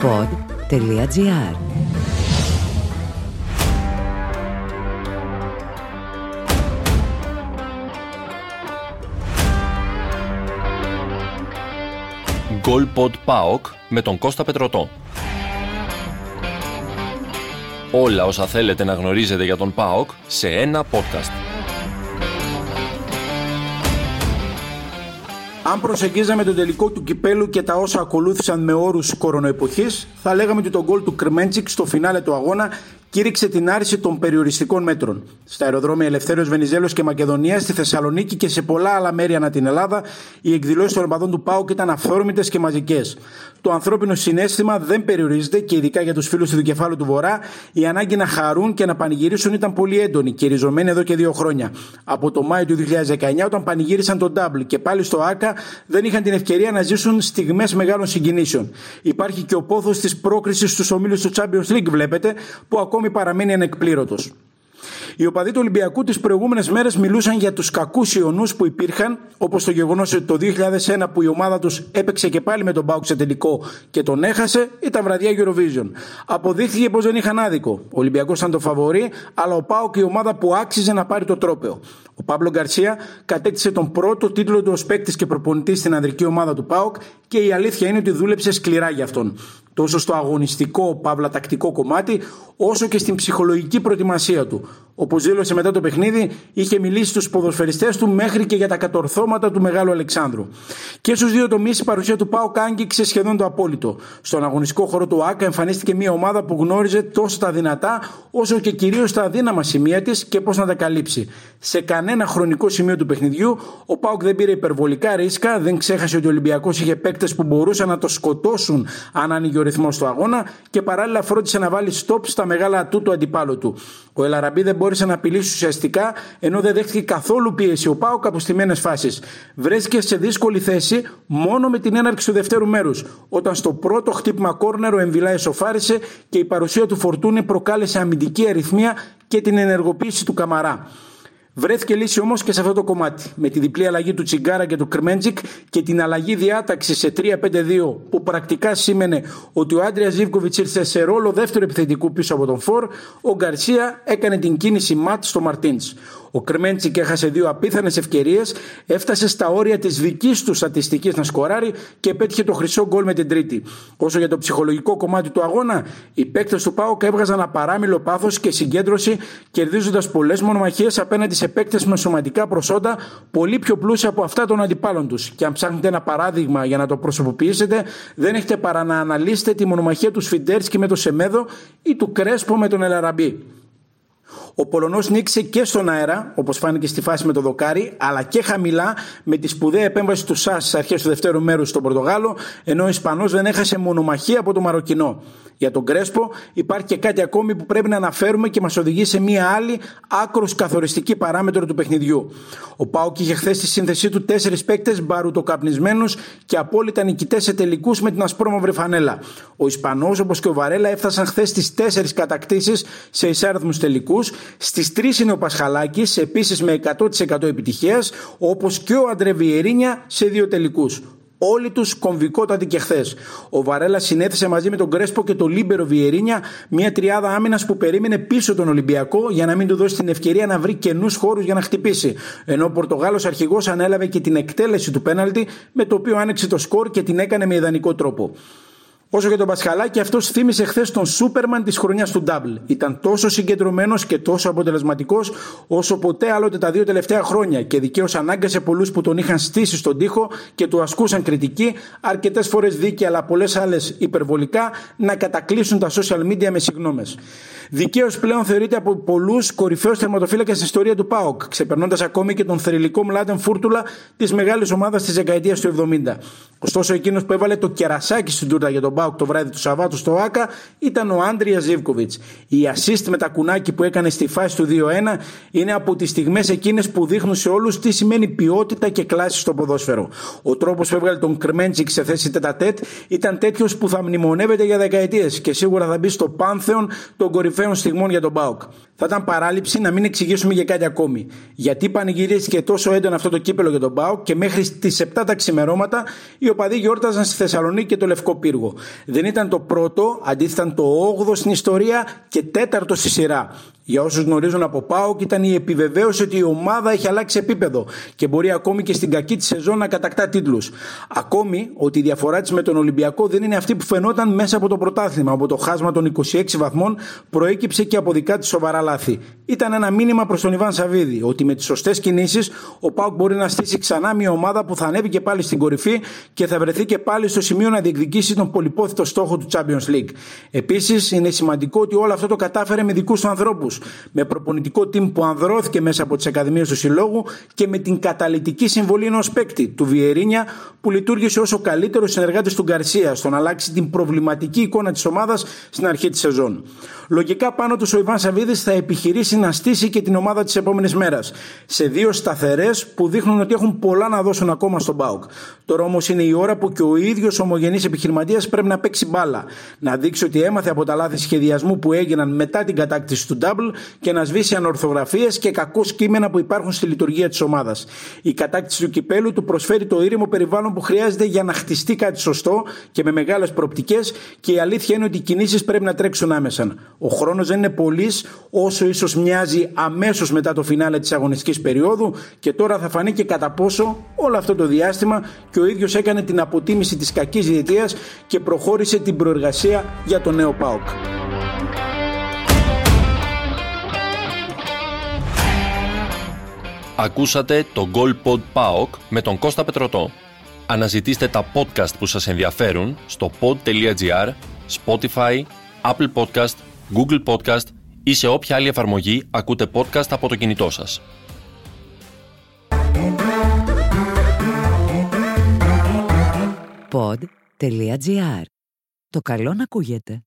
pod.gr Goal Pod PAOK με τον Κώστα Πετρωτό. Όλα όσα θέλετε να γνωρίζετε για τον ΠΑΟΚ σε ένα podcast. Αν προσεγγίζαμε τον τελικό του κυπέλου και τα όσα ακολούθησαν με όρους κορονοεποχής, θα λέγαμε ότι το γκολ του Κρμέντσικ στο φινάλε του αγώνα κήρυξε την άρση των περιοριστικών μέτρων. Στα αεροδρόμια Ελευθέρω Βενιζέλος και Μακεδονίας, στη Θεσσαλονίκη και σε πολλά άλλα μέρη ανά την Ελλάδα, οι εκδηλώσεις των οπαδών του ΠΑΟΚ ήταν αυθόρμητες και μαζικές. Το ανθρώπινο συνέστημα δεν περιορίζεται και ειδικά για τους φίλους του δικεφάλου του Βορρά, η ανάγκη να χαρούν και να πανηγυρίσουν ήταν πολύ έντονη και ριζωμένη εδώ και δύο χρόνια. Από το Μάιο του 2019, όταν πανηγύρισαν τον Νταμπλ και πάλι στο ΑΚΑ, δεν είχαν την ευκαιρία να ζήσουν στιγμές μεγάλων συγκινήσεων. Υπάρχει και ο πόθος της πρόκρισης στους ομίλους του Champions League, βλέπετε, που ακόμη παραμένει ανεκπλήρωτος. Οι οπαδοί του Ολυμπιακού τις προηγούμενες μέρες μιλούσαν για τους κακούς ιονούς που υπήρχαν, όπως το γεγονός ότι το 2001 που η ομάδα τους έπαιξε και πάλι με τον Μπάουκ σε τελικό και τον έχασε, ήταν βραδιά Eurovision. Αποδείχθηκε πως δεν είχαν άδικο. Ο Ολυμπιακός ήταν το φαβορή, αλλά ο Πάουκ η ομάδα που άξιζε να πάρει το τρόπεο. Ο Παύλο Γκαρσία κατέκτησε τον πρώτο τίτλο του ως παίκτης και προπονητής στην ανδρική ομάδα του Πάουκ και η αλήθεια είναι ότι δούλεψε σκληρά για αυτόν τόσο στο αγωνιστικό, παύλα τακτικό κομμάτι, όσο και στην ψυχολογική προετοιμασία του. Όπω δήλωσε μετά το παιχνίδι, είχε μιλήσει στους ποδοσφαιριστές του μέχρι και για τα κατορθώματα του Μεγάλου Αλεξάνδρου. Και στους δύο τομείς η παρουσία του Πάου άγγιξε σχεδόν το απόλυτο. Στον αγωνιστικό χώρο του ΑΚΑ εμφανίστηκε μια ομάδα που γνώριζε τόσο τα δυνατά, όσο και κυρίως τα αδύναμα σημεία της και πώς να τα καλύψει. Σε κανένα χρονικό σημείο του παιχνιδιού, ο Πάουκ δεν πήρε υπερβολικά ρίσκα, δεν ξέχασε ότι ο Ολυμπιακός είχε παίκτες που μπορούσαν να το σκοτώσουν αν άνοιγε ο ρυθμός του αγώνα και παράλληλα φρόντισε να βάλει stop στα μεγάλα ατού του αντιπάλου του. Ο Ελαραμπή δεν μπόρεσε να απειλήσει ουσιαστικά ενώ δεν δέχτηκε καθόλου πίεση ο Πάουκ από στιμένες φάσεις. Βρέθηκε σε δύσκολη θέση μόνο με την έναρξη του δευτέρου μέρους, όταν στο πρώτο χτύπημα κόρνερο ο Εμβιλά εσωφάρισε και η παρουσία του Φορτούνη προκάλεσε αμυντική αριθμία και την ενεργοποίηση του Καμαρά. Βρέθηκε λύση όμως και σε αυτό το κομμάτι. Με τη διπλή αλλαγή του Τσιγκάρα και του Κρμέντζικ και την αλλαγή διάταξη σε 3-5-2, που πρακτικά σήμαινε ότι ο Άντριας Ζήβκοβιτ ήρθε σε ρόλο δεύτερο επιθετικού πίσω από τον Φορ, ο Γκαρσία έκανε την κίνηση ματ στο Μαρτίν. Ο Κρμέντσικ έχασε δύο απίθανες ευκαιρίες, έφτασε στα όρια της δικής του στατιστικής να σκοράρει και πέτυχε το χρυσό γκολ με την τρίτη. Όσο για το ψυχολογικό κομμάτι του αγώνα, οι παίκτες του Πάουκ έβγαζαν απαράμιλο πάθος και συγκέντρωση, κερδίζοντας πολλές μονομαχίες απέναντι σε παίκτες με σωματικά προσόντα πολύ πιο πλούσια από αυτά των αντιπάλων τους. Και αν ψάχνετε ένα παράδειγμα για να το προσωποποιήσετε, δεν έχετε παρά να αναλύσετε τη μονομαχία του Σφιντέρσκι με το Σεμέδο ή του Κρέσπο με τον Ελαραμπή. Ο Πολωνός νίκησε και στον αέρα, όπως φάνηκε στη φάση με το δοκάρι, αλλά και χαμηλά με τη σπουδαία επέμβαση του ΣΑΣ στις αρχές του δεύτερου μέρους στον Πορτογάλο, ενώ ο Ισπανός δεν έχασε μονομαχία από το Μαροκινό. Για τον Κρέσπο υπάρχει και κάτι ακόμη που πρέπει να αναφέρουμε και μας οδηγεί σε μία άλλη άκρος καθοριστική παράμετρο του παιχνιδιού. Ο Πάουκ είχε χθες στη σύνθεσή του τέσσερις παίκτες μπαρουτοκαπνισμένου και απόλυτα νικητές σε τελικούς με την ασπρόμαυρη φανέλα. Ο Ισπανός όπως και ο Βαρέλα έφτασαν χθες στις τέσσερις κατακτήσεις σε εισάρθμου τελικούς. Στις τρεις είναι ο Πασχαλάκης, επίσης με 100% επιτυχίας, όπως και ο Αντρέ Βιεϊρίνια σε δύο τελικούς. Όλοι τους κομβικότατοι και χθες. Ο Βαρέλα συνέθεσε μαζί με τον Κρέσπο και τον Λίμπερο Βιεϊρίνια μια τριάδα άμυνας που περίμενε πίσω τον Ολυμπιακό για να μην του δώσει την ευκαιρία να βρει κενούς χώρους για να χτυπήσει. Ενώ ο Πορτογάλος αρχηγός ανέλαβε και την εκτέλεση του πέναλτι με το οποίο άνοιξε το σκορ και την έκανε με ιδανικό τρόπο. Όσο για τον Πασχαλάκη, αυτός θύμισε χθες τον Σούπερμαν της χρονιάς του νταμπλ. Ήταν τόσο συγκεντρωμένος και τόσο αποτελεσματικός όσο ποτέ άλλοτε τα δύο τελευταία χρόνια και δικαίως ανάγκασε πολλούς που τον είχαν στήσει στον τοίχο και του ασκούσαν κριτική, αρκετές φορές δίκαια αλλά πολλές άλλες υπερβολικά, να κατακλείσουν τα social media με συγγνώμε. Δικαίως πλέον θεωρείται από πολλούς κορυφαίο τερματοφύλακα στην ιστορία του ΠΑΟΚ, ξεπερνώντας ακόμη και τον θρηλυκό Μλάντεν Φούρτουλα της μεγάλης ομάδας της δεκαετίας του 70. Ωστόσο, εκείνος που έβαλε το κερασάκι στην τούρτα για τον Πάουκ το βράδυ του Σαββάτου στο ΑΚΑ ήταν ο Άντρια Ζήβκοβιτς. Η assist με τα κουνάκι που έκανε στη φάση του 2-1 είναι από τις στιγμές εκείνες που δείχνουν σε όλους τι σημαίνει ποιότητα και κλάση στο ποδόσφαιρο. Ο τρόπος που έβγαλε τον Κρμέντσικ σε θέση τετατέτ ήταν τέτοιος που θα μνημονεύεται για δεκαετίες και σίγουρα θα μπει στο πάνθεον των κορυφαίων στιγμών για τον Πάουκ. Θα ήταν παράληψη να μην εξηγήσουμε για κάτι ακόμη. Γιατί πανηγυρίστηκε τόσο έντονα αυτό το κύπελο για τον Πάο και μέχρι τι 7 τα ξημερώματα οι οπαδοί γιόρταζαν στη Θεσσαλονίκη και το Λευκό Πύργο. Δεν ήταν το πρώτο, αντίθετα το 8ο στην ιστορία και τέταρτο στη σειρά. Για όσους γνωρίζουν από ΠΑΟΚ, ήταν η επιβεβαίωση ότι η ομάδα έχει αλλάξει επίπεδο και μπορεί ακόμη και στην κακή της σεζόν να κατακτά τίτλους. Ακόμη ότι η διαφορά της με τον Ολυμπιακό δεν είναι αυτή που φαινόταν μέσα από το πρωτάθλημα. Από το χάσμα των 26 βαθμών προέκυψε και από δικά της σοβαρά λάθη. Ήταν ένα μήνυμα προς τον Ιβάν Σαββίδη ότι με τις σωστές κινήσεις ο ΠΑΟΚ μπορεί να στήσει ξανά μια ομάδα που θα ανέβει και πάλι στην κορυφή και θα βρεθεί και πάλι στο σημείο να διεκδικήσει τον πολυπόθητο στόχο του Champions League. Επίσης, είναι σημαντικό ότι όλο αυτό το κατάφερε με δικούς του ανθρώπους με προπονητικό team που ανδρώθηκε μέσα από τις Ακαδημίες του Συλλόγου και με την καταλητική συμβολή ενός παίκτη, του Βιερίνια, που λειτουργήσε ως ο καλύτερος συνεργάτης του Γκαρσία στο να αλλάξει την προβληματική εικόνα της ομάδας στην αρχή της σεζόν. Λογικά πάνω τους ο Ιβάν Σαββίδης θα επιχειρήσει να στήσει και την ομάδα της επόμενης μέρας. Σε δύο σταθερές που δείχνουν ότι έχουν πολλά να δώσουν ακόμα στον Μπάουκ. Τώρα όμως είναι η ώρα που και ο ίδιος ομογενής επιχειρηματίας πρέπει να παίξει μπάλα. Να δείξει ότι έμαθε από τα λάθη σχεδιασμού που έγιναν μετά την κατάκτηση του Double και να σβήσει ανορθογραφίες και κακό κείμενα που υπάρχουν στη λειτουργία της ομάδας. Η κατάκτηση του κυπέλου του προσφέρει το ήρεμο περιβάλλον που χρειάζεται για να χτιστεί κάτι σωστό και με μεγάλες προοπτικές και η αλήθεια είναι ότι οι κινήσεις πρέπει να τρέξουν άμεσα. Ο χρόνος δεν είναι πολύ όσο ίσως μοιάζει αμέσως μετά το φινάλε της αγωνιστικής περίοδου και τώρα θα φανεί και κατά πόσο όλο αυτό το διάστημα και ο ίδιος έκανε την αποτίμηση της κακής διετίας και προχώρησε την προεργασία για το νέο ΠΑΟΚ. Ακούσατε το Goal Pod PAOK με τον Κώστα Πετρωτό. Αναζητήστε τα podcast που σας ενδιαφέρουν στο pod.gr, Spotify, Apple Podcast, Google Podcast ή σε όποια άλλη εφαρμογή ακούτε podcast από το κινητό σας. Pod.gr. Το καλό να ακούγεται.